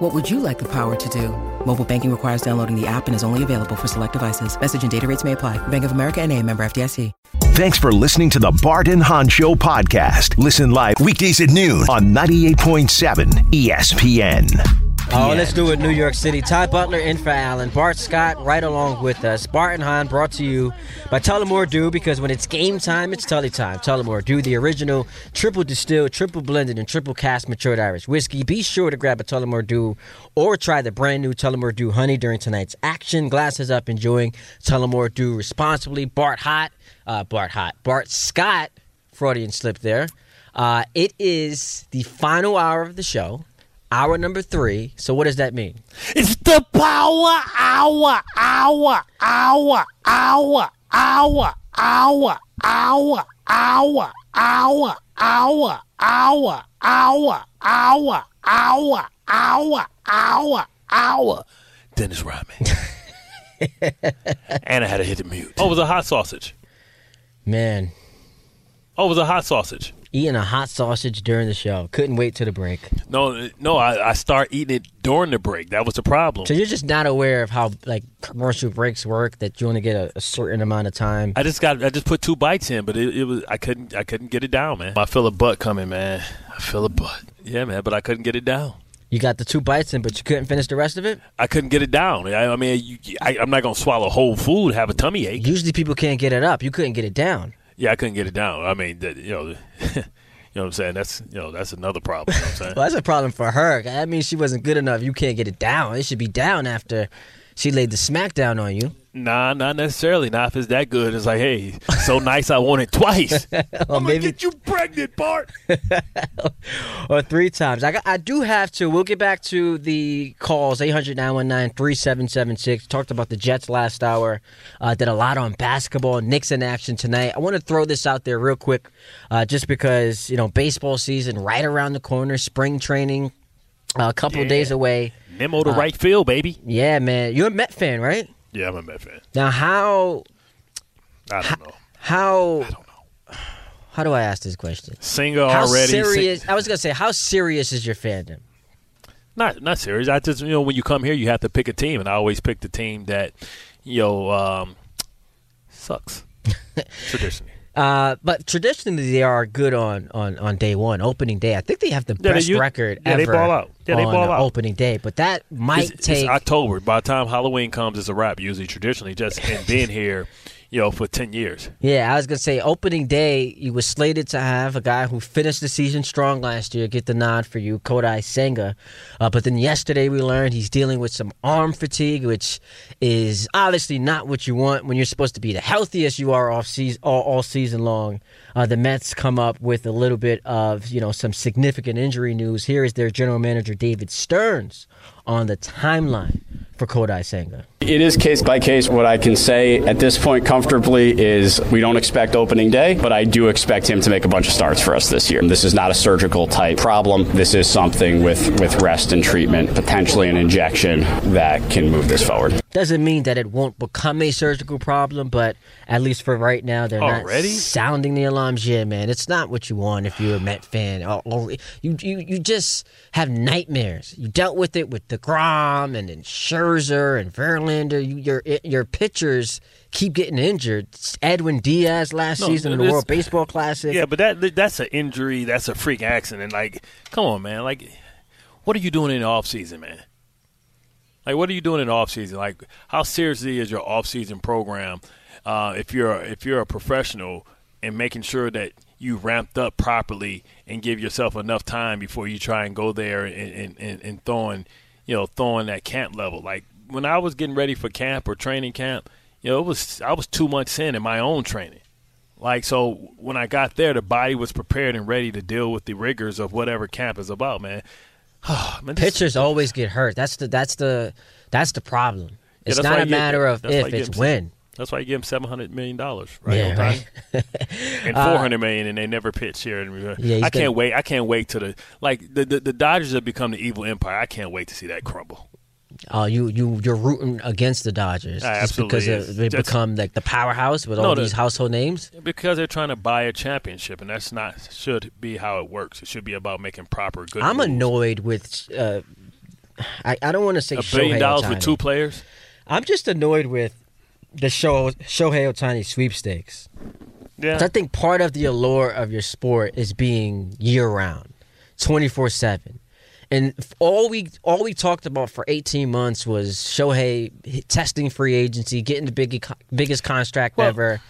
What would you like the power to do? Mobile banking requires downloading the app and is only available for select devices. Message and data rates may apply. Bank of America and a member FDIC. Thanks for listening to the Bart and Hahn Show podcast. Listen live weekdays at noon on 98.7 ESPN. Oh, let's do it, New York City. Ty Butler in for Alan. Bart Scott right along with us. Bart and Hahn brought to you by Tullamore Dew because when it's game time, it's Tully time. Tullamore Dew, the original triple distilled, triple blended, and triple cast matured Irish whiskey. Be sure to grab a Tullamore Dew or try the brand new Tullamore Dew Honey during tonight's action. Glasses up, enjoying Tullamore Dew responsibly. Bart Hot, uh, Bart Hot, Bart Scott, Freudian slip there. Uh, it is the final hour of the show. Hour number three. So what does that mean? It's the power hour, hour, hour, hour, hour, hour, hour, hour, hour, hour, hour, hour, hour, hour, hour, hour, hour. Dennis Rodman. and I had to hit the mute. Oh, it was a hot sausage. Man, Oh, it was a hot sausage. Eating a hot sausage during the show. Couldn't wait to the break. No, no, I, I start eating it during the break. That was the problem. So you're just not aware of how like commercial breaks work. That you only get a, a certain amount of time. I just got I just put two bites in, but it, it was I couldn't I couldn't get it down, man. I feel a butt coming, man. I feel a butt. Yeah, man, but I couldn't get it down. You got the two bites in, but you couldn't finish the rest of it. I couldn't get it down. I, I mean, you, I, I'm not gonna swallow whole food, have a tummy ache. Usually people can't get it up. You couldn't get it down. Yeah, I couldn't get it down. I mean, that, you know, you know what I'm saying. That's you know that's another problem. You know I'm. Well, that's a problem for her. That means she wasn't good enough. You can't get it down. It should be down after she laid the smackdown on you. Nah, not necessarily. Not if it's that good. It's like, hey, so nice, I want it twice. Or I'm gonna get you pregnant, Bart. or three times. I, got, I do have to. We'll get back to the calls 800 919 3776. Talked about the Jets last hour. Uh, did a lot on basketball. Knicks in action tonight. I want to throw this out there real quick uh, just because, you know, baseball season right around the corner, spring training uh, a couple of days away. Memo to right field, baby. Yeah, man. You're a Met fan, right? Yeah, I'm a Met fan. Now, how. I don't know. How. I don't know. How do I ask this question? Singer How already. serious? sing- I was gonna say, how serious is your fandom? not not serious. I just you know when you come here, you have to pick a team, and I always pick the team that you know um, sucks traditionally. Uh, but traditionally, they are good on, on, on day one, opening day. I think they have the Yeah, they best u- record yeah, they ever ball out. Yeah, they on ball out. opening day. But that might It's, take. it's October. By the time Halloween comes, it's a wrap. Usually, traditionally, just and being here, you know, for ten years. yeah, I was gonna say opening day. You were slated to have a guy who finished the season strong last year get the nod for you, Kodai Senga. Uh, but then yesterday we learned he's dealing with some arm fatigue, which is obviously not what you want when you're supposed to be the healthiest you are off season all, all season long. Uh, the Mets come up with a little bit of you know some significant injury news. Here is their general manager David Stearns on the timeline for Kodai Senga. It is case by case. What I can say at this point comfortably is we don't expect opening day, but I do expect him to make a bunch of starts for us this year. This is not a surgical type problem. This is something with, with rest and treatment, potentially an injection that can move this forward. Doesn't mean that it won't become a surgical problem, but at least for right now, they're Already? not sounding the alarms. Yeah, man, it's not what you want if you're a Met fan. Oh, oh, You you you just have nightmares. You dealt with it with Degrom and then Scherzer and Verlander. You, your your pitchers keep getting injured. Edwin Diaz last No, season in the World Baseball Classic. Yeah, but that that's an injury. That's a freak accident. Like, come on, man. Like, what are you doing in the off season, man? Like, what are you doing in the off season? Like, how seriously is your off season program? Uh, if you're if you're a professional and making sure that you ramped up properly and give yourself enough time before you try and go there and and, and, and throwing, you know, throwing that camp level. Like when I was getting ready for camp or training camp, you know, it was I was two months in in my own training. Like so, when I got there, the body was prepared and ready to deal with the rigors of whatever camp is about, man. man this- Pitchers always get hurt. That's the that's the that's the problem. It's that's not a you get- matter of if, it's them when. That's why you give him seven hundred million dollars, right? Yeah, right. and uh, four hundred million, and they never pitch here. Uh, yeah, I can't wait. I can't wait to the like the, the the Dodgers have become the evil empire. I can't wait to see that crumble. Oh, you you you're rooting against the Dodgers I just because is. they Just- become like the powerhouse with No, all these household names. Because they're trying to buy a championship, and that's not should be how it works. It should be about making proper good. I'm moves. annoyed with. Uh, I I don't want to say A billion Shohei dollars with two players. I'm just annoyed with the show Shohei Ohtani sweepstakes. Yeah, I think part of the allure of your sport is being year round, twenty four seven, and all we all we talked about for eighteen months was Shohei testing free agency, getting the big, biggest contract Well- ever,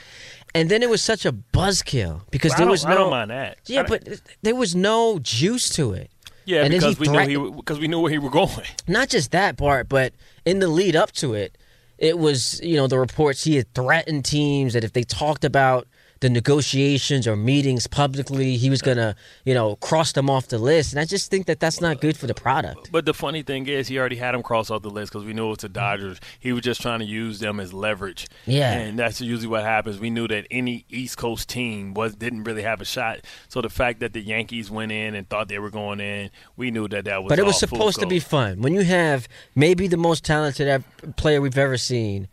and then it was such a buzzkill because I there was no. I don't mind that. Yeah, but there was no juice to it. yeah, and because we knew he because we knew where he was going. Not just that part, but in the lead up to it, it was you know the reports he had threatened teams that if they talked about the negotiations or meetings publicly, he was gonna you know cross them off the list. And I just think that that's not good for the product. But the funny thing is, he already had him cross off the list because we knew it was the mm-hmm. Dodgers. He was just trying to use them as leverage. Yeah. and that's usually what happens. We knew that any East Coast team was didn't really have a shot. So the fact that the Yankees went in and thought they were going in, we knew that that was. But it was supposed to be fun. When you have maybe the most talented player we've ever seen,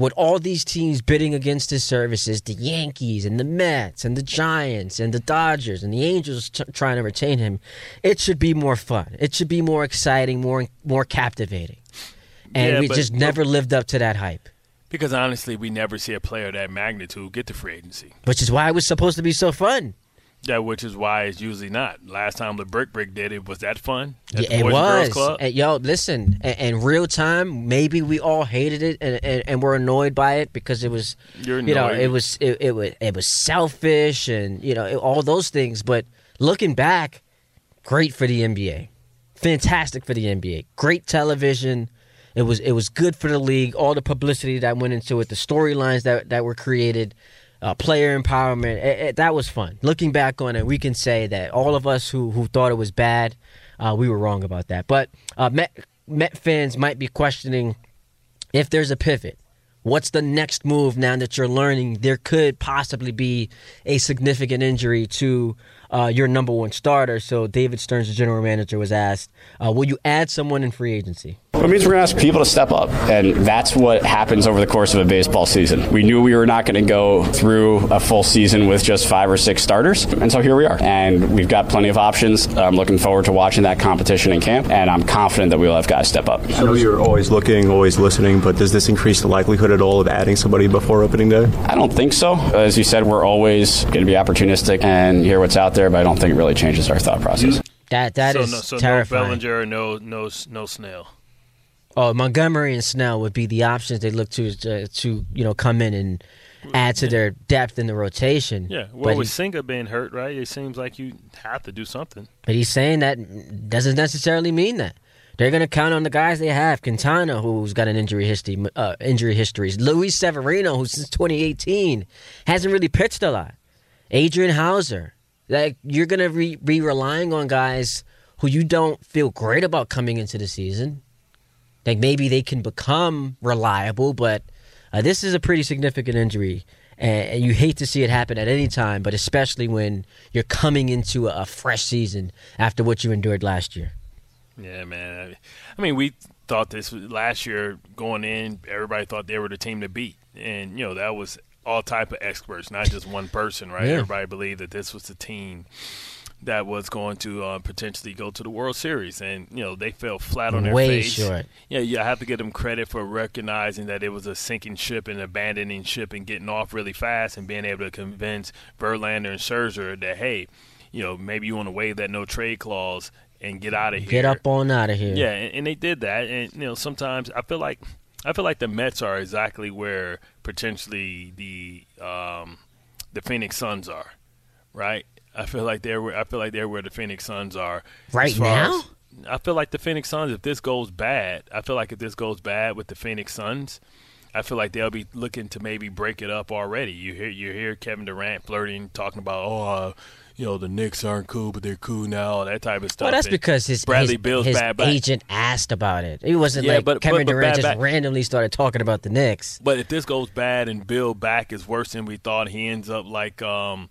with all these teams bidding against his services, the Yankees and the Mets and the Giants and the Dodgers and the Angels t- trying to retain him, it should be more fun. It should be more exciting, more more captivating. And Yeah, we just never lived up to that hype, Because honestly, we never see a player of that magnitude get to free agency. which is why it was supposed to be so fun. That which is why it's usually not. Last time the Brick Brick did it, was that fun? Yeah, it and was. And, yo, listen, in, in real time, maybe we all hated it and, and, and were annoyed by it because it was, You're you know, it was it, it was it was selfish and you know it- all those things. But looking back, great for the NBA, fantastic for the NBA, great television. It was it was good for the league. All the publicity that went into it, the storylines that that were created, uh, player empowerment. It, it- that was fun. Looking back on it, we can say that all of us who who thought it was bad, uh, we were wrong about that. But uh, Met Met fans might be questioning if there's a pivot. What's the next move now that you're learning there could possibly be a significant injury to uh, your number one starter? So David Stearns, the general manager, was asked, uh, "Will you add someone in free agency?" It means we're going to ask people to step up, and that's what happens over the course of a baseball season. We knew we were not going to go through a full season with just five or six starters, and so here we are. And we've got plenty of options. I'm looking forward to watching that competition in camp, and I'm confident that we'll have guys step up. I know you're always looking, always listening, but does this increase the likelihood at all of adding somebody before opening day? I don't think so. As you said, we're always going to be opportunistic and hear what's out there, but I don't think it really changes our thought process. That that so is no, so terrifying. no Bellinger, no no no Snell. Oh, Montgomery and Snell would be the options they look to to, to you know come in and add to their depth in the rotation. Yeah, well, but, with he- Senga being hurt, right? It seems like you have to do something. but he's saying that doesn't necessarily mean that. They're going to count on the guys they have. Quintana, who's got an injury history, uh, injury histories. Luis Severino, who since 2018 hasn't really pitched a lot. Adrian Houser. Like you're to re- be relying on guys who you don't feel great about coming into the season. Like maybe they can become reliable, but uh, this is a pretty significant injury, and, and you hate to see it happen at any time, but especially when you're coming into a, a fresh season after what you endured last year. Yeah, man. I mean, we thought this was last year going in. Everybody thought they were the team to beat, and you know that was all type of experts, not just one person, right? Yeah. Everybody believed that this was the team that was going to uh, potentially go to the World Series, and you know they fell flat on their Way face. short. Yeah, you have to give them credit for recognizing that it was a sinking ship and abandoning ship and getting off really fast and being able to convince Verlander and Scherzer that hey, you know maybe you want to waive that no trade clause and get out of here. Get up on out of here. Yeah, and, and they did that. And you know, sometimes I feel like I feel like the Mets are exactly where potentially the um, the Phoenix Suns are, right? I feel like they're where I feel like they're where the Phoenix Suns are Right now? as- I feel like the Phoenix Suns. If this goes bad, I feel like if this goes bad with the Phoenix Suns, I feel like they'll be looking to maybe break it up already. You hear you hear Kevin Durant flirting, talking about oh, uh, you know the Knicks aren't cool, but they're cool now, that type of stuff. Well, that's And because his Bradley his, Bill's his bad agent asked about it. It wasn't Yeah, like but- Kevin but- but Durant bad just randomly started talking about the Knicks. But if this goes bad and Beal back is worse than we thought, he ends up like, um,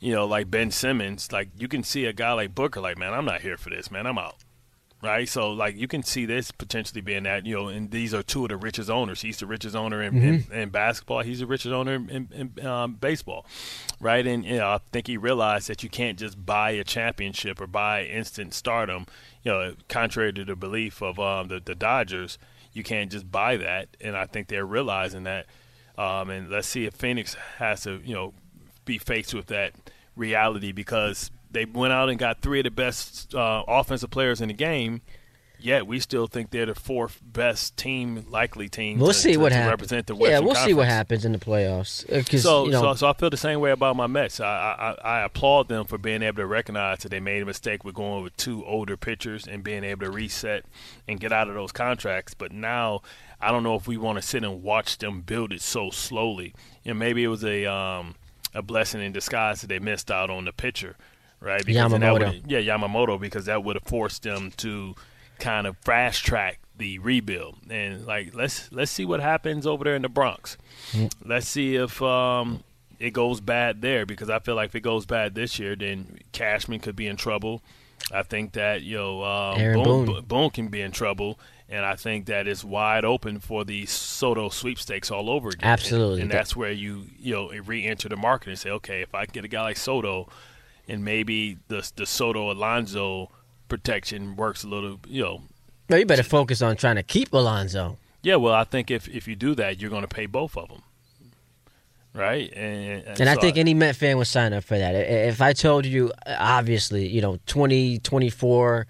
you know, like Ben Simmons. Like you can see a guy like Booker, like man, I'm not here for this, man. I'm out. Right, so like you can see this potentially being that you know, and these are two of the richest owners. He's the richest owner in, in, in basketball. He's the richest owner in, in um, baseball, right? And you know, I think he realized that you can't just buy a championship or buy instant stardom. You know, contrary to the belief of um, the the Dodgers, you can't just buy that. And I think they're realizing that. Um, and let's see if Phoenix has to, you know, be faced with that reality because they went out and got three of the best uh, offensive players in the game. Yet we still think they're the fourth best team, likely team. We'll to, see to- what to happens. Represent the yeah, we'll see what happens in the playoffs. Because So, you know, so, so I feel the same way about my Mets. I, I, I applaud them for being able to recognize that they made a mistake with going with two older pitchers and being able to reset and get out of those contracts. But now, I don't know if we want to sit and watch them build it so slowly. You know, maybe it was a um, a blessing in disguise that they missed out on the pitcher, right? that Yamamoto. would've- yeah, Yamamoto, because that would have forced them to kind of fast track the rebuild. And like, let's let's see what happens over there in the Bronx. Let's see if um, it goes bad there because I feel like if it goes bad this year, then Cashman could be in trouble. I think that you know um, Boone, Boone. Boone can be in trouble, and I think that it's wide open for the Soto sweepstakes all over again. Absolutely. and, and that's where you you know re-enter the market and say, okay, if I get a guy like Soto, and maybe the the Soto Alonso protection works a little, you know. no, you better focus on trying to keep Alonso. Yeah, well, I think if if you do that, you're going to pay both of them, right? And And I so think any Met fan would sign up for that. If I told you, obviously, you know, twenty twenty four.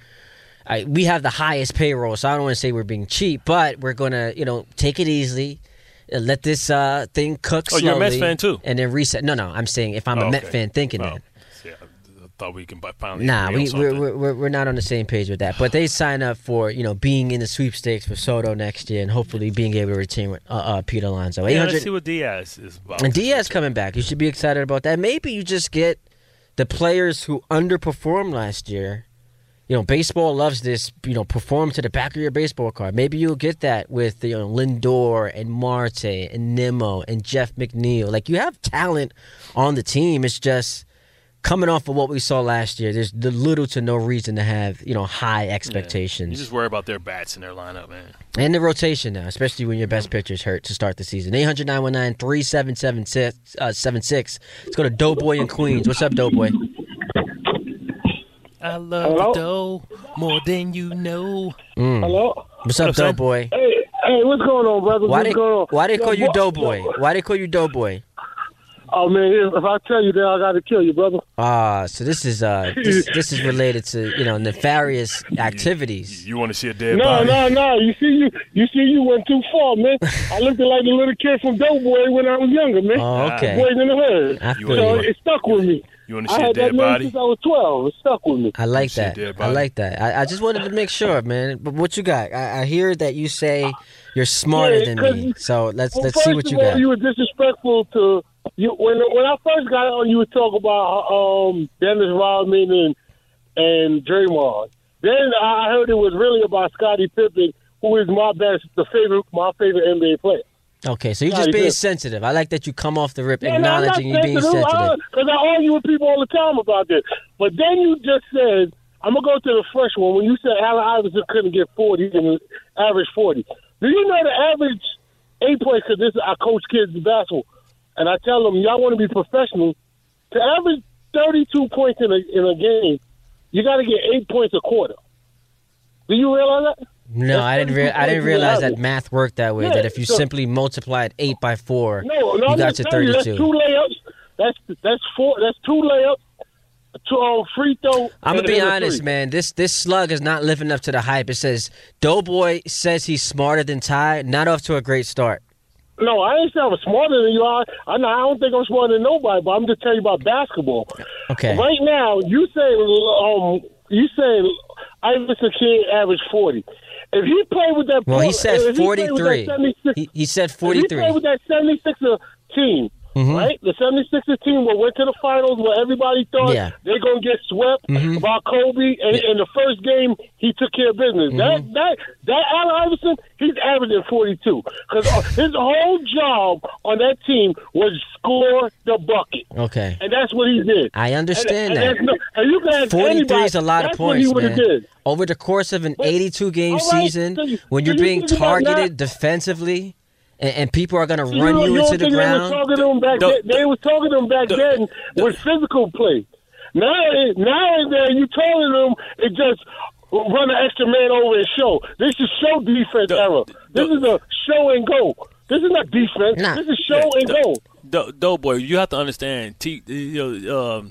I, we have the highest payroll, so I don't want to say we're being cheap, but we're going to, you know, take it easily. uh, Let this uh, thing cook Oh, you're a Mets fan, too? And then reset. No, no, I'm saying if I'm Oh, a Met fan thinking Oh, that. See, I I thought we can finally. Nah, we we're, we're, we're- we're not on the same page with that. But they sign up for, you know, being in the sweepstakes for Soto next year and hopefully being able to retain uh, uh, Pete Alonso. Yeah, 800 let's see what Diaz is about. And Diaz coming back. You should be excited about that. Maybe you just get the players who underperformed last year. You know, baseball loves this, you know, perform to the back of your baseball card. Maybe you'll get that with, you know, Lindor and Marte and Nimmo and Jeff McNeil. Like, you have talent on the team. It's just coming off of what we saw last year. There's the little to no reason to have, you know, high expectations. You just worry about their bats in their lineup, man. And the rotation now, especially when your best pitcher's hurt to start the season. 800 919 3776. uh, 76. Let's go to Doughboy in Queens. What's up, Doughboy? I love Hello? the dough more than you know. Hello. What's up, What's up. Doughboy? Hey, hey, what's going on, brother? Why what's they, going on? why they Yo, call you boy- Doughboy? Why they call you Doughboy? Oh man, if I tell you that, I got to kill you, brother. Ah, so this is uh this, this is related to you know nefarious activities. You want to see a dead No, body? no, no. No. You see, you you see, you went too far, man. I looked like the little kid from Doughboy when I was younger, man. Oh, okay. Boys in the hood. I You feel So you. it stuck with me. You want to I see a had that dead name body? since I was twelve. It stuck with me. I like that. I like that. I, I just wanted to make sure, man. But what you got? I, I hear that you say you're smarter Yeah, than 'cause- me. So let's Well, let's see what of you all, got. You were disrespectful to you when when I first got on. You would talking about um, Dennis Rodman and and Draymond. Then I heard it was really about Scottie Pippen, who is my best, the favorite, my favorite NBA player. Okay, so you're just being sensitive. I like that you come off the rip Yeah, no, acknowledging you being sensitive. Because I argue with people all the time about this. But then you just said, I'm gonna go to the first one when you said Allen Iverson couldn't get 40 and average 40. Do you know the average eight points? Because this I coach kids in basketball, and I tell them y'all want to be professional. To average 32 points in a in a game, you got to get eight points a quarter. Do you realize that? No, That's I didn't. Rea- I didn't realize that math worked that way. Yeah, that if you so- simply multiplied eight by four, No, no, you got to telling you, thirty-two. That's two layups. That's that's four. That's two layups. Two um, free throw. I'm gonna be honest, three. man. This this slug is not living up to the hype. It says Doughboy says he's smarter than Ty. Not off to a great start. No, I ain't saying I'm smarter than you are. I, I don't think I'm smarter than nobody, but I'm just telling you about basketball. Okay. Right now, you say um, you say Iverson King averaged 40. if he played with that, Well, he said he 43. He, he said If he 43. played with that 76er team, Mm-hmm. right? The 76er team that went to the finals where everybody thought Yeah. Mm-hmm. they're going to get swept by Kobe. And in the first game, he took care of business. That, Mm-hmm. that, that Allen Iverson, he's averaging 42. Because his whole job on that team was score the bucket. Okay. And that's what he did. I understand and, that. and that's No, and you can 43 is a lot of that's what he points, man. Did. Over the course of an But- 82 game right, season, so you- when you're you being targeted that? defensively, and, and people are going to You run know- you into the think They was ground. talking to them back The- then. They was talking to them back the- then with physical play. Now, it- now and then you telling them it just run an extra man over and show. This is show defense The- era. This the- is a show and go. This is not defense. Nah. This is show and the- go. Do- Doughboy, you have to understand. T, you know, um,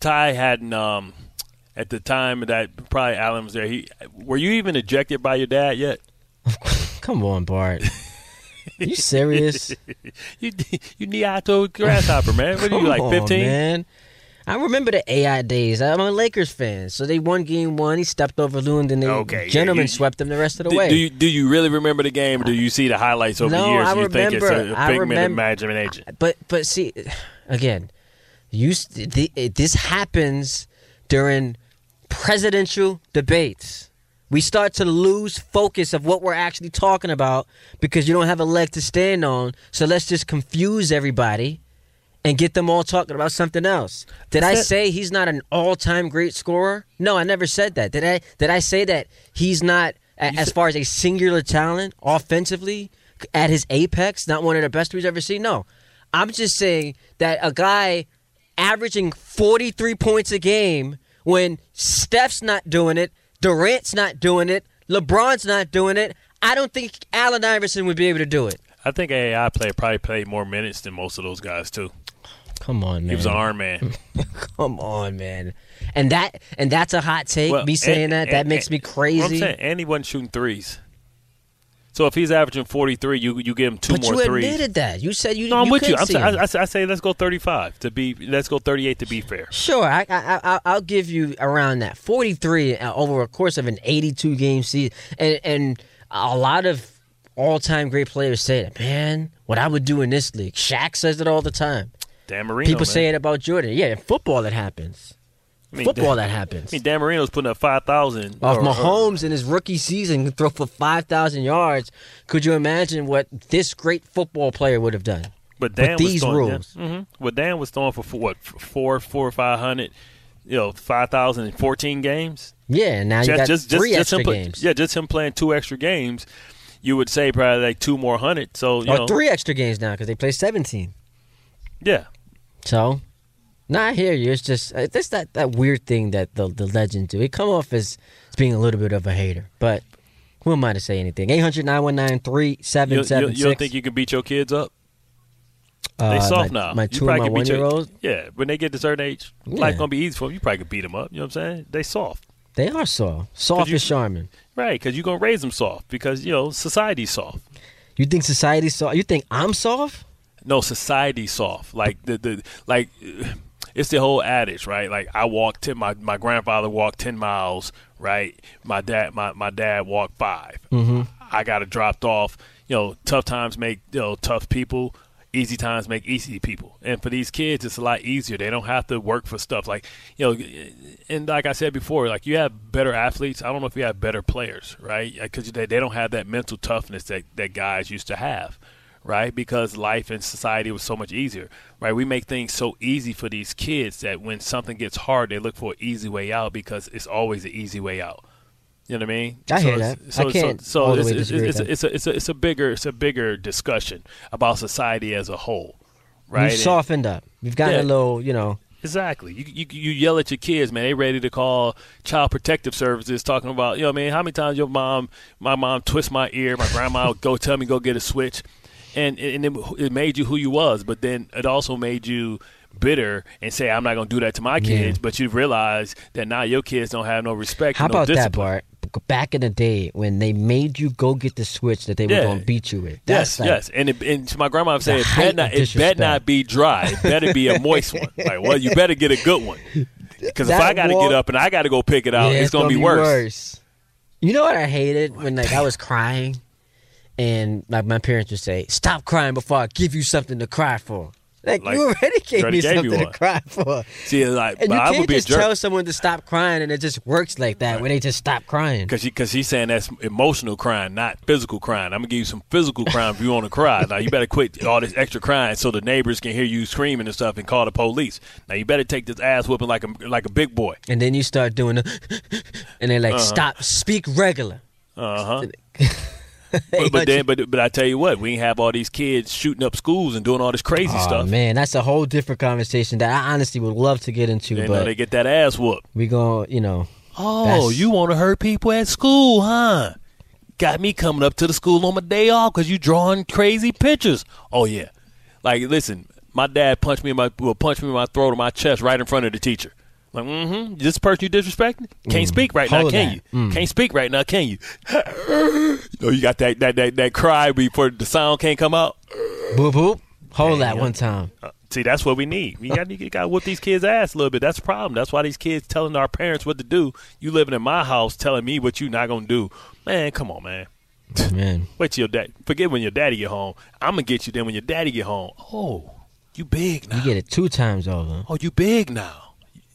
Ty hadn't um, at the time that probably Allen was there. He were you even ejected by your dad yet? Come on, Bart. you serious? You you knee eye to grasshopper, man. What are you like fifteen? man. I remember the AI days. I'm a Lakers fan, so they won game one. He stepped over Lue, and then they Okay, yeah, gentlemen you- swept them the rest of the Do, way. do you do you really remember the game, or do you see the highlights over No, the years? I you think remember. it's a figment of imagination? But but see, again, you the, this happens during presidential debates. We start to lose focus of what we're actually talking about because you don't have a leg to stand on. So let's just confuse everybody and get them all talking about something else. Did I say he's not an all-time great scorer? No, I never said that. Did I? Did I say that he's not a, as far as a singular talent offensively at his apex, not one of the best we've ever seen? No, I'm just saying that a guy averaging 43 points a game when Steph's not doing it, Durant's not doing it, LeBron's not doing it. I don't think Allen Iverson would be able to do it. I think AI player probably played more minutes than most of those guys too. Come on, man. He was an arm man. Come on, man. And that and that's a hot take. Well, me saying and- that that and- makes and- me What I'm crazy. saying, and he wasn't shooting threes. So if he's averaging 43, you you give him two but more you threes. admitted that. You said you. no, I'm you with you. I'm see. I, I, say let's go 35 to be. Let's go 38 to be fair. Sure, I, I, I, I'll give you around that. 43 uh, over a course of an 82 game season. And, and a lot of all time great players say that, man, what I would do in this league. Shaq says it all the time. Dan Marino. People man. say it about Jordan. Yeah, in football it happens. I mean, football Dan, that happens. I mean, Dan Marino's putting up 5,000 Off or- or- Mahomes in his rookie season can throw for 5,000 yards. Could you imagine what this great football player would have done? But Dan with these throwing, rules. Yeah, hmm But Dan was throwing for, for what four, four or five hundred, you know, five thousand and fourteen games. Yeah, and now you got just, three extra him play- games. yeah, just him playing two extra games. You would say probably like two more hundred. So you or know, three extra games now because they play 17. yeah. So, nah, I hear you. It's just uh, it's that that weird thing that the the legends do. It come off as, as being a little bit of a hater, but who am I to say anything? 800 919 You, you, you don't think you can beat your kids up? They Uh, soft my, now. My You two probably and my one year olds, Yeah, when they get to certain age, Yeah. life gonna be easy for them. You probably could beat them up. You know what I'm saying? They soft, they are soft. Soft you- as Charmin. right? Because you're gonna raise them soft because you know society's soft. You think society's soft? You think I'm soft? No, society's soft. Like the the like. It's the whole adage, right? Like I walked ten. My my grandfather walked ten miles, right? My dad my my dad walked 5 Mm-hmm. I got it dropped off. You know, tough times make you know tough people. Easy times make easy people. And for these kids, it's a lot easier. They don't have to work for stuff like you know. And like I said before, like you have better athletes. I don't know if you have better players, right? Because they they don't have that mental toughness that that guys used to have right? Because life and society was so much easier, right? We make things so easy for these kids that when something gets hard, they look for an easy way out because it's always an easy way out. You know what I mean? I hear that. So, I can't so, so it's, it's, it's, it's, a, it's a it's a bigger it's a bigger discussion about society as a whole, right? We've And- softened up. We've gotten Yeah. a little, you know. Exactly. You, you you yell at your kids, man. They ready to call child protective services, talking about, you know, what I mean, how many times your mom, my mom, twist my ear, my grandma would go tell me go get a switch, and and it, it made you who you was, but then it also made you bitter and say I'm not gonna do that to my Yeah. kids. But you realize that now your kids don't have no respect. How no about that, discipline. Bart? Back in the day when they made you go get the switch that they were going to beat you with. Yes, like, yes, and it, and my grandma would say the it better not, it better not be dry. It better be a moist one. Like, well, you better get a good one. Because if I got to get up and I got to go pick it out, Yeah, it's, gonna, be, worse. You know what I hated when like I was crying, and like my parents would say, "Stop crying before I give you something to cry for." Like, Like, you already gave already me gave something to cry for. See, like, And but you I would can't be a just tell someone to stop crying, and it just works like that where they just stop crying. Because because he's saying that's emotional crying, not physical crying. I'm gonna give you some physical crying if you want to cry. Now you better quit all this extra crying so the neighbors can hear you screaming and stuff and call the police. Now you better take this ass whooping like a like a big boy. And then you start doing the, and they're like, Uh-huh. "Stop, speak regular." Uh huh. But, but then, but but I tell you what, we ain't have all these kids shooting up schools and doing all this crazy Oh stuff. man, that's a whole different conversation that I honestly would love to get into, They know but they get that ass whooped. we going you know, Oh, you want to hurt people at school, huh? Got me coming up to the school on my day off because you drawing crazy pictures. Oh yeah, like listen, my dad punched me in my will punch me in my throat or my chest right in front of the teacher. Like, mm-hmm. This person you disrespecting can't speak right now, can that. you? Can't speak right now, can you? you know, you got that that that that cry before the sound can't come out. boop boop. Hold that one time. Uh, See, that's what we need. We got to got to whoop these kids' ass a little bit. That's the problem. That's why these kids telling our parents what to do. You living in my house, telling me what you not gonna do. Man, come on, man. Man, Wait till your dad. Forget when your daddy get home. I'm gonna get you. Then when your daddy get home, oh, you big now. you get it two times over. oh, you big now.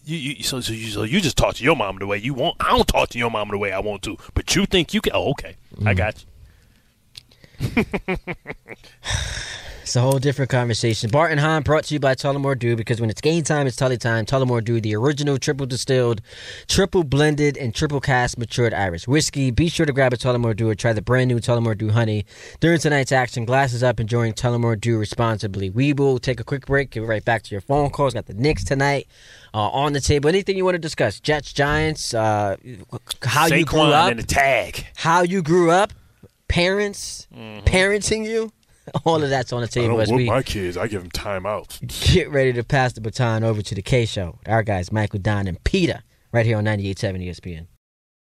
You, you so, so you so you just talk to your mom the way you want. I don't talk to your mom the way I want to. But you think you can? Oh, okay. I mm. got you. It's a whole different conversation. Bart and Hahn brought to you by Tullamore Dew because when it's game time, it's Tully time. Tullamore Dew, the original triple distilled, triple blended, and triple cast matured Irish whiskey. Be sure to grab a Tullamore Dew or try the brand new Tullamore Dew Honey. During tonight's action, glasses up, enjoying Tullamore Dew responsibly. We will take a quick break, get right back to your phone calls. Got the Knicks tonight uh, on the table. Anything you want to discuss? Jets, Giants, uh, how you grew Saquon up, and the tag. how you grew up, parents parenting you. All of that's on the table as we my kids. I give them timeouts. get ready to pass the baton over to the Kay Show. Our guys, Michael Don and Peter, right here on 98.7 ESPN.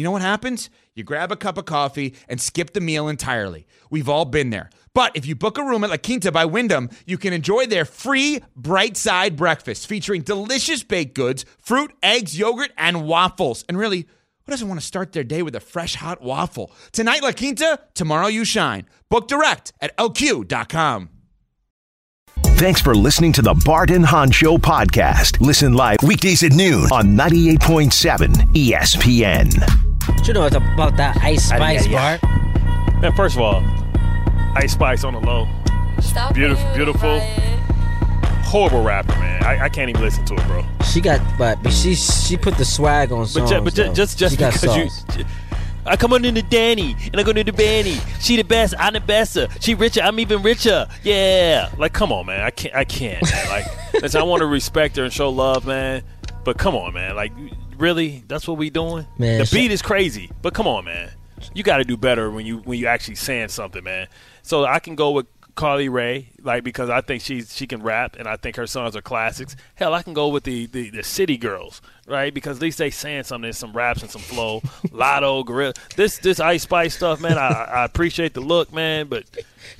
You know what happens? You grab a cup of coffee and skip the meal entirely. We've all been there. But if you book a room at La Quinta by Wyndham, you can enjoy their free bright side breakfast featuring delicious baked goods, fruit, eggs, yogurt, and waffles. And really, who doesn't want to start their day with a fresh hot waffle? Tonight, La Quinta, tomorrow, you shine. Book direct at lq.com. Thanks for listening to the Bart Hahn Show podcast. Listen live weekdays at noon on 98.7 ESPN. What you know it's about that Ice Spice, yeah, Bart? Man, first of all, Ice Spice on the low. Beautiful, beautiful. Horrible rapper, man. I, I can't even listen to it, bro. She got, but, but she she put the swag on But, songs. ju- but ju- though. just just she because sauce. you. I come on into Danny and I go into Banny. She the best, I'm the bester. She richer, I'm even richer. Yeah, like come on, man. I can't, I can't. Man. Like, listen, I want to respect her and show love, man. But come on, man. Like, really, that's what we doing? Man, the beat is crazy, but come on, man. You got to do better when you when you actually saying something, man. So I can go with Carly Ray, like because I think she's she can rap and I think her songs are classics. Hell, I can go with the the, the City Girls, right? Because at least they saying something, there's some raps and some flow. Latto, GloRilla, this this Ice Spice stuff, man. I, I appreciate the look, man, but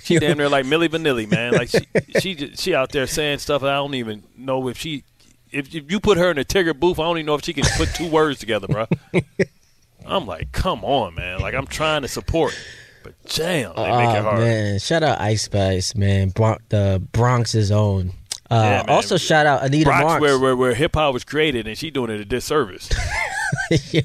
she damn near like Milli Vanilli, man. Like she she she out there saying stuff that I don't even know if she if, if you put her in a Tigger booth, I don't even know if she can put two words together, bro. I'm like, come on, man. Like I'm trying to support, but damn, they make it Oh hard. man, shout out Ice Spice, man. Bron- the Bronx's own. Uh, Yeah, also shout out Anita Bronx, Marks. where where, where hip hop was created, and she doing it a disservice. Yo,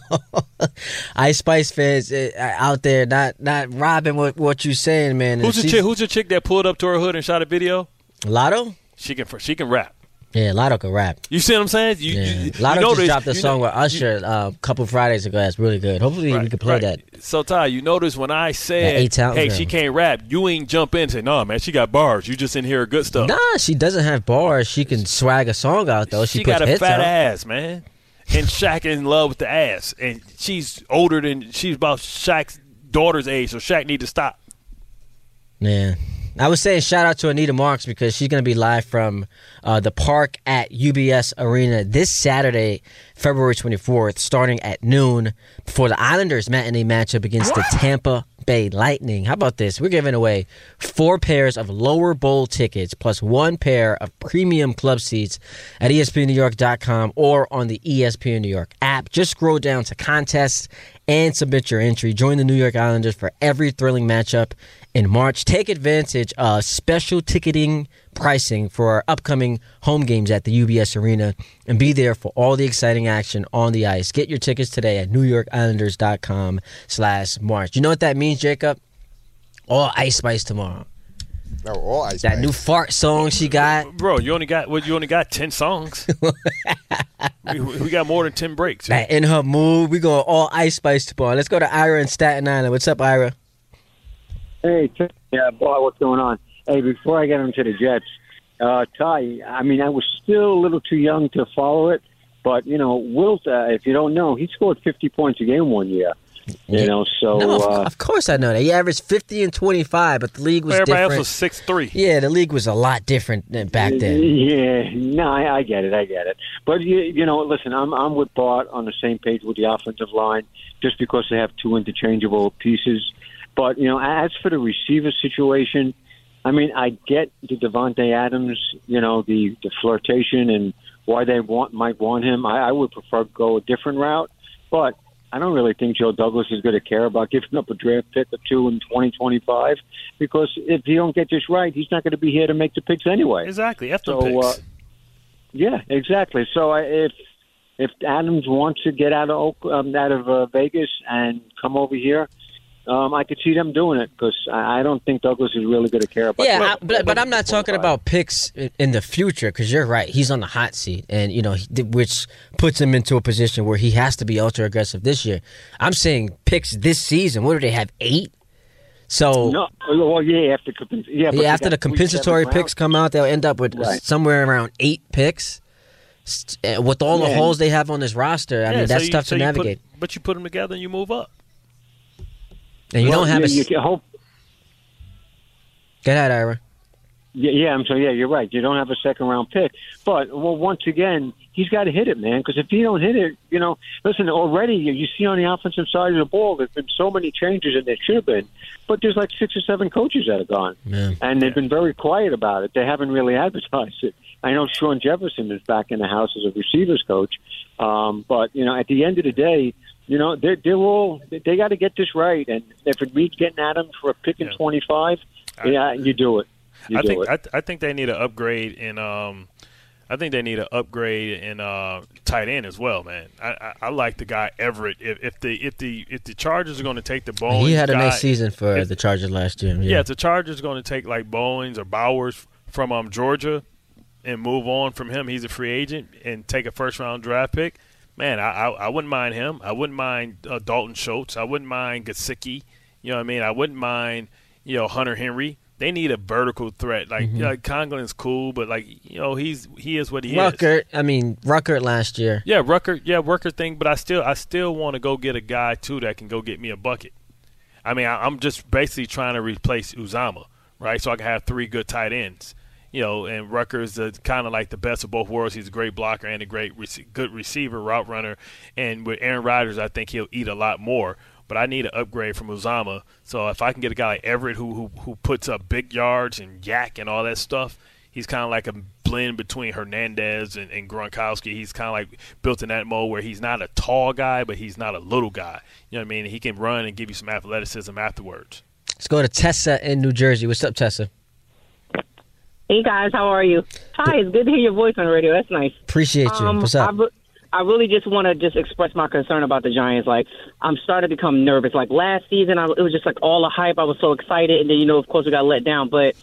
Ice Spice fans uh, out there not not robbing what what you saying, man. Who's the chick? Who's the chick that pulled up to her hood and shot a video? Latto? She can she can rap. Yeah, Latto can rap. You see what I'm saying? You, Yeah. you, you Latto know just dropped a song know- with Usher uh, a couple Fridays ago. That's really good. Hopefully we can play right. that. So Ty, you notice when I said, "Hey, she can't rap," you ain't jump in and say, "No, man, she got bars." You just in here good stuff. Nah, she doesn't have bars. She can swag a song out though. She, she got a fat out. ass, man. And Shaq is in love with the ass, and she's older than she's about Shaq's daughter's age, so Shaq need to stop. Yeah. I was saying shout out to Anita Marks because she's going to be live from uh, the park at UBS Arena this Saturday, February 24th, starting at noon before the Islanders matinee matchup against the Tampa Bay Lightning. How about this? We're giving away four pairs of lower bowl tickets plus one pair of premium club seats at ESPNNewYork.com or on the ESPN New York app. Just scroll down to contests and submit your entry. Join the New York Islanders for every thrilling matchup in March. Take advantage of special ticketing pricing for our upcoming home games at the UBS Arena and be there for all the exciting action on the ice. Get your tickets today at NewYorkIslanders.com slash March. You know what that means, Jacob? All Ice Spice tomorrow. Oh, all ice. That new fart song she got. Bro, you only got well, you only got ten songs. we, we got more than ten breaks. Back in her mood. We going all Ice Spice tomorrow. Let's go to Ira in Staten Island. What's up, Ira? Hey, yeah, boy, what's going on? Hey, before I get into the Jets, uh, Ty, I mean, I was still a little too young to follow it, but you know, Wilt, uh, if you don't know, he scored 50 points a game one year. You know, so no, of, uh, of course I know that. He averaged 50 and 25, but the league was Everybody different. else was six three. Yeah, the league was a lot different back then. Yeah, no, I, I get it, I get it. But you, you know, listen, I'm I'm with Bart on the same page with the offensive line, just because they have two interchangeable pieces. But you know, as for the receiver situation, I mean, I get the Davante Adams, you know, the the flirtation and why they want might want him. I, I would prefer to go a different route, but I don't really think Joe Douglas is going to care about giving up a draft pick or two in 2025 because if he don't get this right, he's not going to be here to make the picks anyway. Exactly. After So, picks. uh, yeah, exactly. So I, if if Adams wants to get out of Oak- um, out of uh, Vegas and come over here, um, I could see them doing it because I, I don't think Douglas is really going to care about. Yeah, that. I, but but I'm not talking about picks in, in the future because you're right. He's on the hot seat, and you know, he, which puts him into a position where he has to be ultra aggressive this year. I'm saying picks this season. What do they have? Eight. So no, well, yeah, after yeah, yeah, after the compensatory seventh picks come out, they'll end up with Right. somewhere around eight picks. Uh, With all the holes they have on this roster, I Yeah, mean so that's you- tough so to you put- navigate. but you put them together and you move up. And you Well, don't have a. you, s- you hope. Get out, Ira. Yeah, yeah, I'm sorry. Yeah, you're right. You don't have a second round pick, but well, once again, he's got to hit it, man. Because if he don't hit it, you know, listen. Already, you you see on the offensive side of the ball, there's been so many changes, and there should have been, but there's like six or seven coaches that have gone, and they've been very quiet about it. They haven't really advertised it. I know Shawn Jefferson is back in the house as a receivers coach, um, but you know, at the end of the day, you know, they're they're all they got to get this right, and if it means getting at them for a pick in 25, yeah, you do it. You I do think it. I, th- I think they need an upgrade in um I think they need an upgrade in uh tight end as well, man. I, I, I like the guy Everett. If, if the if the if the Chargers are going to take the Bowens he had a guy, nice season for if- the Chargers last year. yeah. if the Chargers are going to take like Bowens or Bowers from um Georgia and move on from him, he's a free agent and take a first round draft pick. Man, I I, I wouldn't mind him. I wouldn't mind uh, Dalton Schultz. I wouldn't mind Gesicki. You know what I mean? I wouldn't mind you know Hunter Henry. They need a vertical threat. Like Mhm. you know, like Conklin's cool, but like you know he's he is what he is. Ruckert, I mean Ruckert last year. Yeah, Rucker. Yeah, Rucker thing. But I still, I still want to go get a guy too that can go get me a bucket. I mean, I, I'm just basically trying to replace Uzomah, right? So I can have three good tight ends. You know, and Rucker's the kind of like the best of both worlds. He's a great blocker and a great, rec- good receiver, route runner. And with Aaron Rodgers, I think he'll eat a lot more. But I need an upgrade from Uzomah. So if I can get a guy like Everett who who, who puts up big yards and YAC and all that stuff, He's kind of like a blend between Hernandez and, and Gronkowski. He's kind of like built in that mode where he's not a tall guy, but he's not a little guy. You know what I mean? He can run and give you some athleticism afterwards. Let's go to Tessa in New Jersey. What's up, Tessa? Hey guys, how are you? Hi, it's good to hear your voice on the radio. That's nice. Appreciate you. Um, What's up? I, re- I really just want to just express my concern about the Giants. Like, I'm starting to become nervous. Like last season, I, it was just like all the hype. I was so excited, and then you know, of course, we got let down. But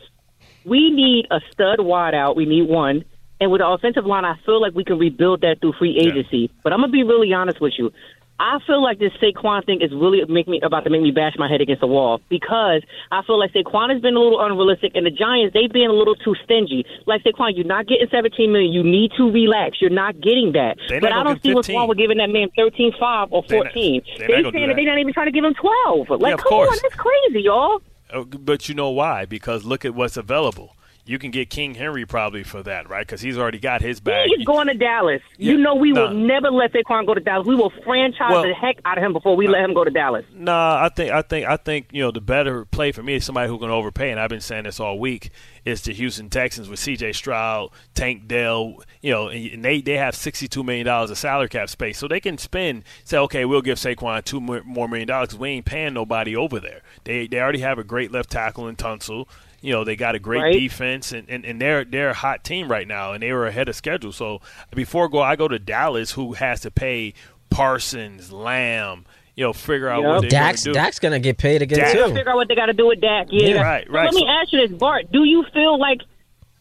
we need a stud wide out. We need one. And with the offensive line, I feel like we can rebuild that through free agency. But I'm gonna be really honest with you. I feel like this Saquon thing is really make me about to make me bash my head against the wall because I feel like Saquon has been a little unrealistic, and the Giants they've been a little too stingy. Like Saquon, you're not getting 17 million. You need to relax. You're not getting that. They're but I don't see what's wrong with giving that man 13, 5 or 14. they're they saying that they're not even trying to give him 12. Like, Yeah, of come course. on, that's crazy, y'all. Uh, But you know why? Because look at what's available. You can get King Henry probably for that, right? Because he's already got his bag. He is going to Dallas. You know we will never let Saquon go to Dallas. We will franchise Well- the heck out of him before we let him go to Dallas. Nah, I think I think I think you know the better play for me is somebody who can overpay, and I've been saying this all week. Is the Houston Texans with C.J. Stroud, Tank Dell, you know, and they they have sixty-two million dollars of salary cap space, so they can spend. Say, okay, we'll give Saquon two more more million dollars because we ain't paying nobody over there. They they already have a great left tackle in Tunsil. You know, they got a great Right. defense, and, and, and they're they're a hot team right now, and they were ahead of schedule. So before go, I go to Dallas, who has to pay Parsons, Lamb. You know, figure out what they're Dak's gonna do. Dak's gonna get paid again Dak- They'll too. figure out what they got to do with Dak. Yeah, Yeah, right, So right. Let me ask you this, Bart. Do you feel like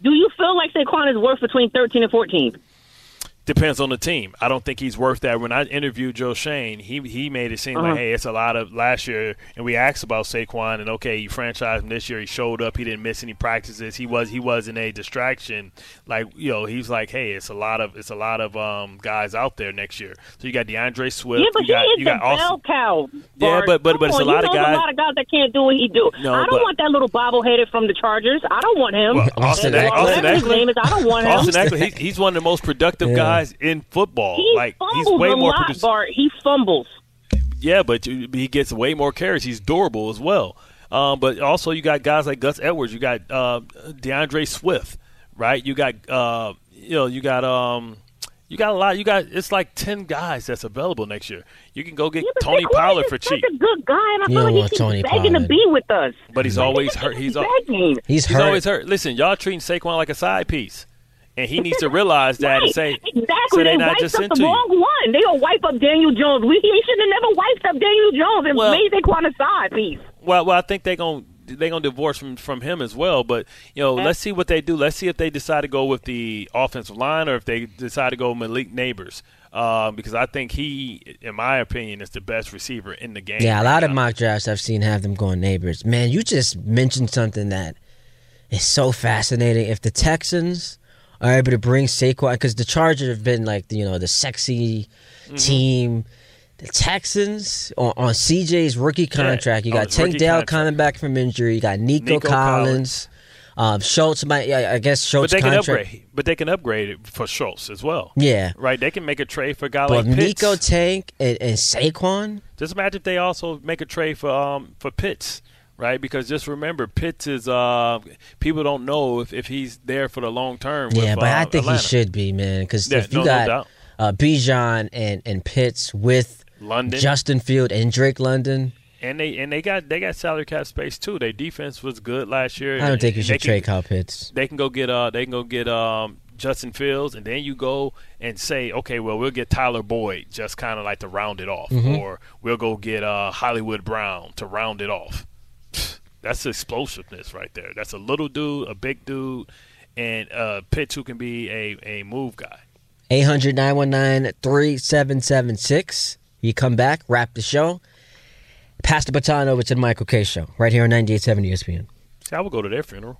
do you feel like Saquon is worth between thirteen and fourteen? Depends on the team. I don't think he's worth that. When I interviewed Joe Schoen, he he made it seem Uh-huh. like, hey, it's a lot of last year, and we asked about Saquon, and okay, you franchised him this year. He showed up. He didn't miss any practices. He was he wasn't a distraction. Like you know, he's like, hey, it's a lot of it's a lot of um, guys out there next year. So you got DeAndre Swift. yeah, but you he is you the got bell Austin. cow. Yeah, but- but- Come but it's a lot of guys- a lot of guys that can't do what he do. No, I don't but- want that little bobbleheaded from the Chargers. I don't want him. Well, Austin, Ekeler. Austin Whatever his name is, I don't want him. Austin Ekeler. He, he's one of the most productive Yeah. guys in football. He like he's way a more lot, productive. Bart. He fumbles. Yeah, but he gets way more carries. He's durable as well. Um, but also, you got guys like Gus Edwards. You got uh, DeAndre Swift, right? You got uh, you know, you got um, you got a lot. You got it's like ten guys that's available next year. You can go get Yeah, Tony Pollard is for such cheap, a good guy, and I feel like he keeps Tony begging Pollard. to be with us. but he's always hurt. He's al- begging. He's he's hurt. always hurt. Listen, y'all treating Saquon like a side piece, and he needs to realize that right. and say, exactly. so they they're not wiped just up into the you. wrong one. They don't wipe up Daniel Jones. We he should have never wiped up Daniel Jones and Well- made Saquon a side piece. Well, well, I think they're going they gonna divorce from from him as well. But you know, let's see what they do. Let's see if they decide to go with the offensive line or if they decide to go Malik Nabers. Um, because I think he, in my opinion, is the best receiver in the game. Yeah, a right lot of mock drafts I've seen have them going Nabers. Man, you just mentioned something that is so fascinating. If the Texans are able to bring Saquon, because the Chargers have been like you know the sexy Mm-hmm. team. The Texans on, on CJ's rookie contract, you got Tank Dell coming back from injury. You got Nico, Nico Collins. Um, Schultz might, yeah, I guess Schultz. But they can contract. upgrade. But they can upgrade it for Schultz as well. Yeah. right. They can make a trade for a guy But like Pitts. Nico Tank and, and Saquon, Just imagine if they also make a trade for um for Pitts, right? Because just remember, Pitts is uh people don't know if, if he's there for the long term. Yeah, with, but I uh, think Atlanta. he should be, man. Because Yeah, if you no- no got doubt. uh, Bijan and and Pitts with London. Justin Field and Drake London, And they and they got they got salary cap space too. Their defense was good last year. I don't think you should trade Kyle Pitts. They can go get uh they can go get um Justin Fields, and then you go and say, okay, well we'll get Tyler Boyd just kind of like to round it off, Mhm. or we'll go get uh Hollywood Brown to round it off. That's explosiveness right there. That's a little dude, a big dude, and uh Pitts who can be a a move guy. 800 919 3776. You come back, wrap the show. Pass the baton over to the Michael Kay Show right here on 98.7 ESPN. See, I would go to their funeral.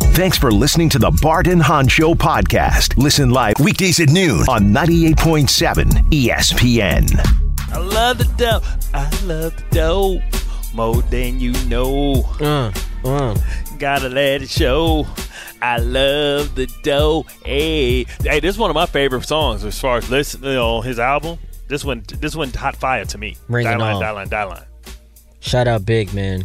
Thanks for listening to the Bart and Hahn Show podcast. Listen live weekdays at noon on 98.7 ESPN. I love the dope. I love the dope more than you know. Uh, uh. Gotta let it show. I love the dough. Hey, hey, this is one of my favorite songs as far as listening you know, his album. This one, this one, hot fire to me. Ring it die line, on. die line, die line. Shout out Big Man.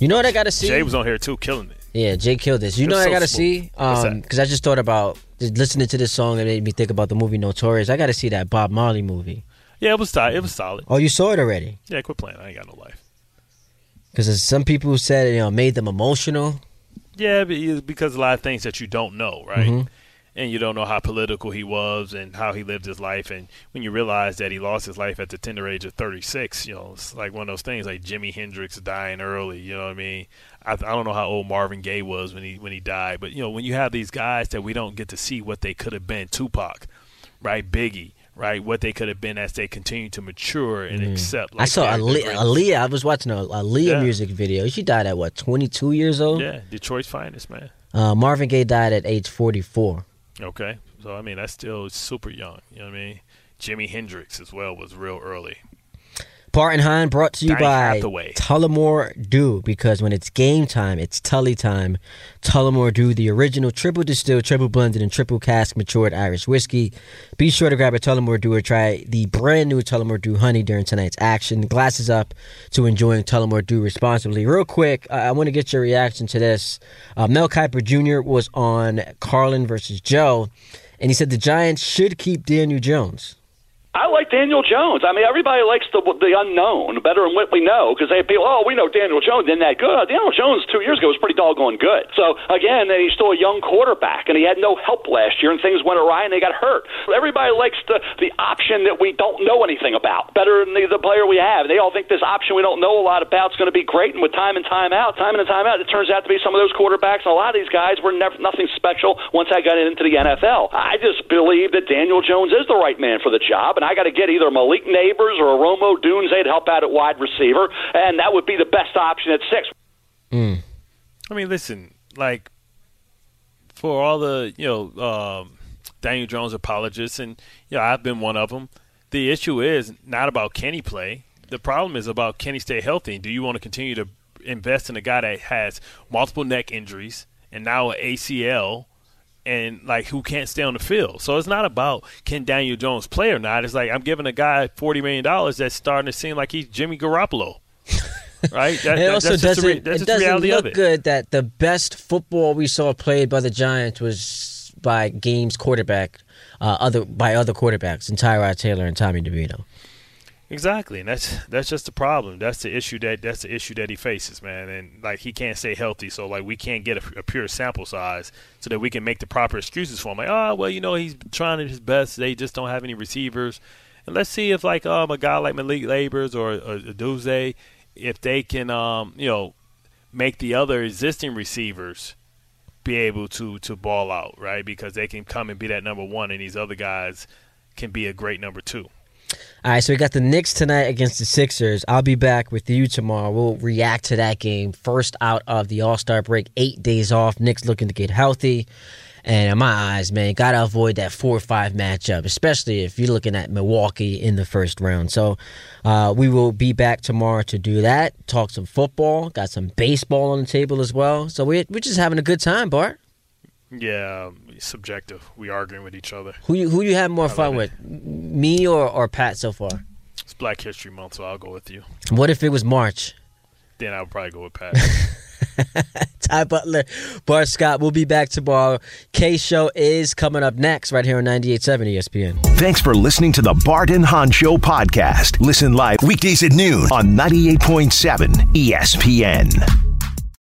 You know what I gotta see? Jay was on here too, killing it. Yeah, Jay killed this. You It know what I gotta smooth. see? What's Um, because I just thought about just listening to this song and made me think about the movie Notorious. I gotta see that Bob Marley movie. Yeah, it was solid. It was solid. Oh, you saw it already? Yeah, quit playing. I ain't got no life. Because some people said you know made them emotional. Yeah, because a lot of things that you don't know, right? Mhm. And you don't know how political he was and how he lived his life. And when you realize that he lost his life at the tender age of 36, you know, it's like one of those things like Jimi Hendrix dying early. You know what I mean? I, I don't know how old Marvin Gaye was when he when he died, but you know, when you have these guys that we don't get to see what they could have been, Tupac, right, Biggie, right, what they could have been as they continue to mature and accept. Mm. I saw Ali- Aaliyah. I was watching a Aaliyah Yeah. music video. She died at what, 22 years old? Yeah, Detroit's finest, man. Uh, Marvin Gaye died at age 44. Okay, so I mean that's still super young. You know what I mean? Jimi Hendrix as well was real early. Bart and Hahn brought to you Danny by Hathaway. Tullamore Dew because when it's game time, it's Tully time. Tullamore Dew, the original triple distilled, triple blended, and triple cask matured Irish whiskey. Be sure to grab a Tullamore Dew or try the brand new Tullamore Dew Honey during tonight's action. Glasses up to enjoying Tullamore Dew responsibly. Real quick, uh, I want to get your reaction to this. Uh, Mel Kiper Jr. was on Carlin versus Joe, and he said the Giants should keep Daniel Jones. I like Daniel Jones. I mean, everybody likes the the unknown better than what we know because they feel, oh, we know Daniel Jones isn't that good. Daniel Jones two years ago was pretty doggone good. So again, then he's still a young quarterback, and he had no help last year, and things went awry, and they got hurt. Everybody likes the the option that we don't know anything about better than the, the player we have. They all think this option we don't know a lot about is going to be great, and with time and time out, time and time out, it turns out to be some of those quarterbacks. And a lot of these guys were never nothing special once I got into the NFL. I just believe that Daniel Jones is the right man for the job, and I got to get either Malik Nabers or a Rome Odunze to help out at wide receiver, and that would be the best option at six. Mm. I mean, listen, like for all the you know um, Daniel Jones apologists, and you know I've been one of them. The issue is not about can he play. The problem is about can he stay healthy. Do you want to continue to invest in a guy that has multiple neck injuries and now an ACL? And like who can't stay on the field, so it's not about can Daniel Jones play or not. It's like I'm giving a guy forty million dollars that's starting to seem like he's Jimmy Garoppolo, right? That- it also that's doesn't, re- that's it just doesn't look it. good that the best football we saw played by the Giants was by games quarterback, uh, other by other quarterbacks, and Tyrod Taylor and Tommy DeVito. Exactly, and that's that's just the problem. That's the issue that that's the issue that he faces, man. And like he can't stay healthy, so like we can't get a, a pure sample size so that we can make the proper excuses for him. Like, oh well, you know he's trying his best. They just don't have any receivers. And let's see if like um a guy like Malik Nabers or a, a Duze, if they can um you know make the other existing receivers be able to to ball out, right? Because they can come and be that number one, and these other guys can be a great number two. All right, so we got the Knicks tonight against the Sixers. I'll be back with you tomorrow. We'll react to that game first out of the All Star break. Eight days off. Knicks looking to get healthy. And in my eyes, man, gotta avoid that four or five matchup, especially if you're looking at Milwaukee in the first round. So uh, we will be back tomorrow to do that. Talk some football. Got some baseball on the table as well. So we're, we're just having a good time, Bart. Yeah, um, subjective. We arguing with each other. Who you who you have more I fun love with, me or, or Pat so far? It's Black History Month, so I'll go with you. What if it was March? Then I'll probably go with Pat. Ty Butler, Bart Scott. We'll be back tomorrow. Kay Show is coming up next right here on 98.7 ESPN. Thanks for listening to the Bart and Hahn Show podcast. Listen live weekdays at noon on 98.7 ESPN.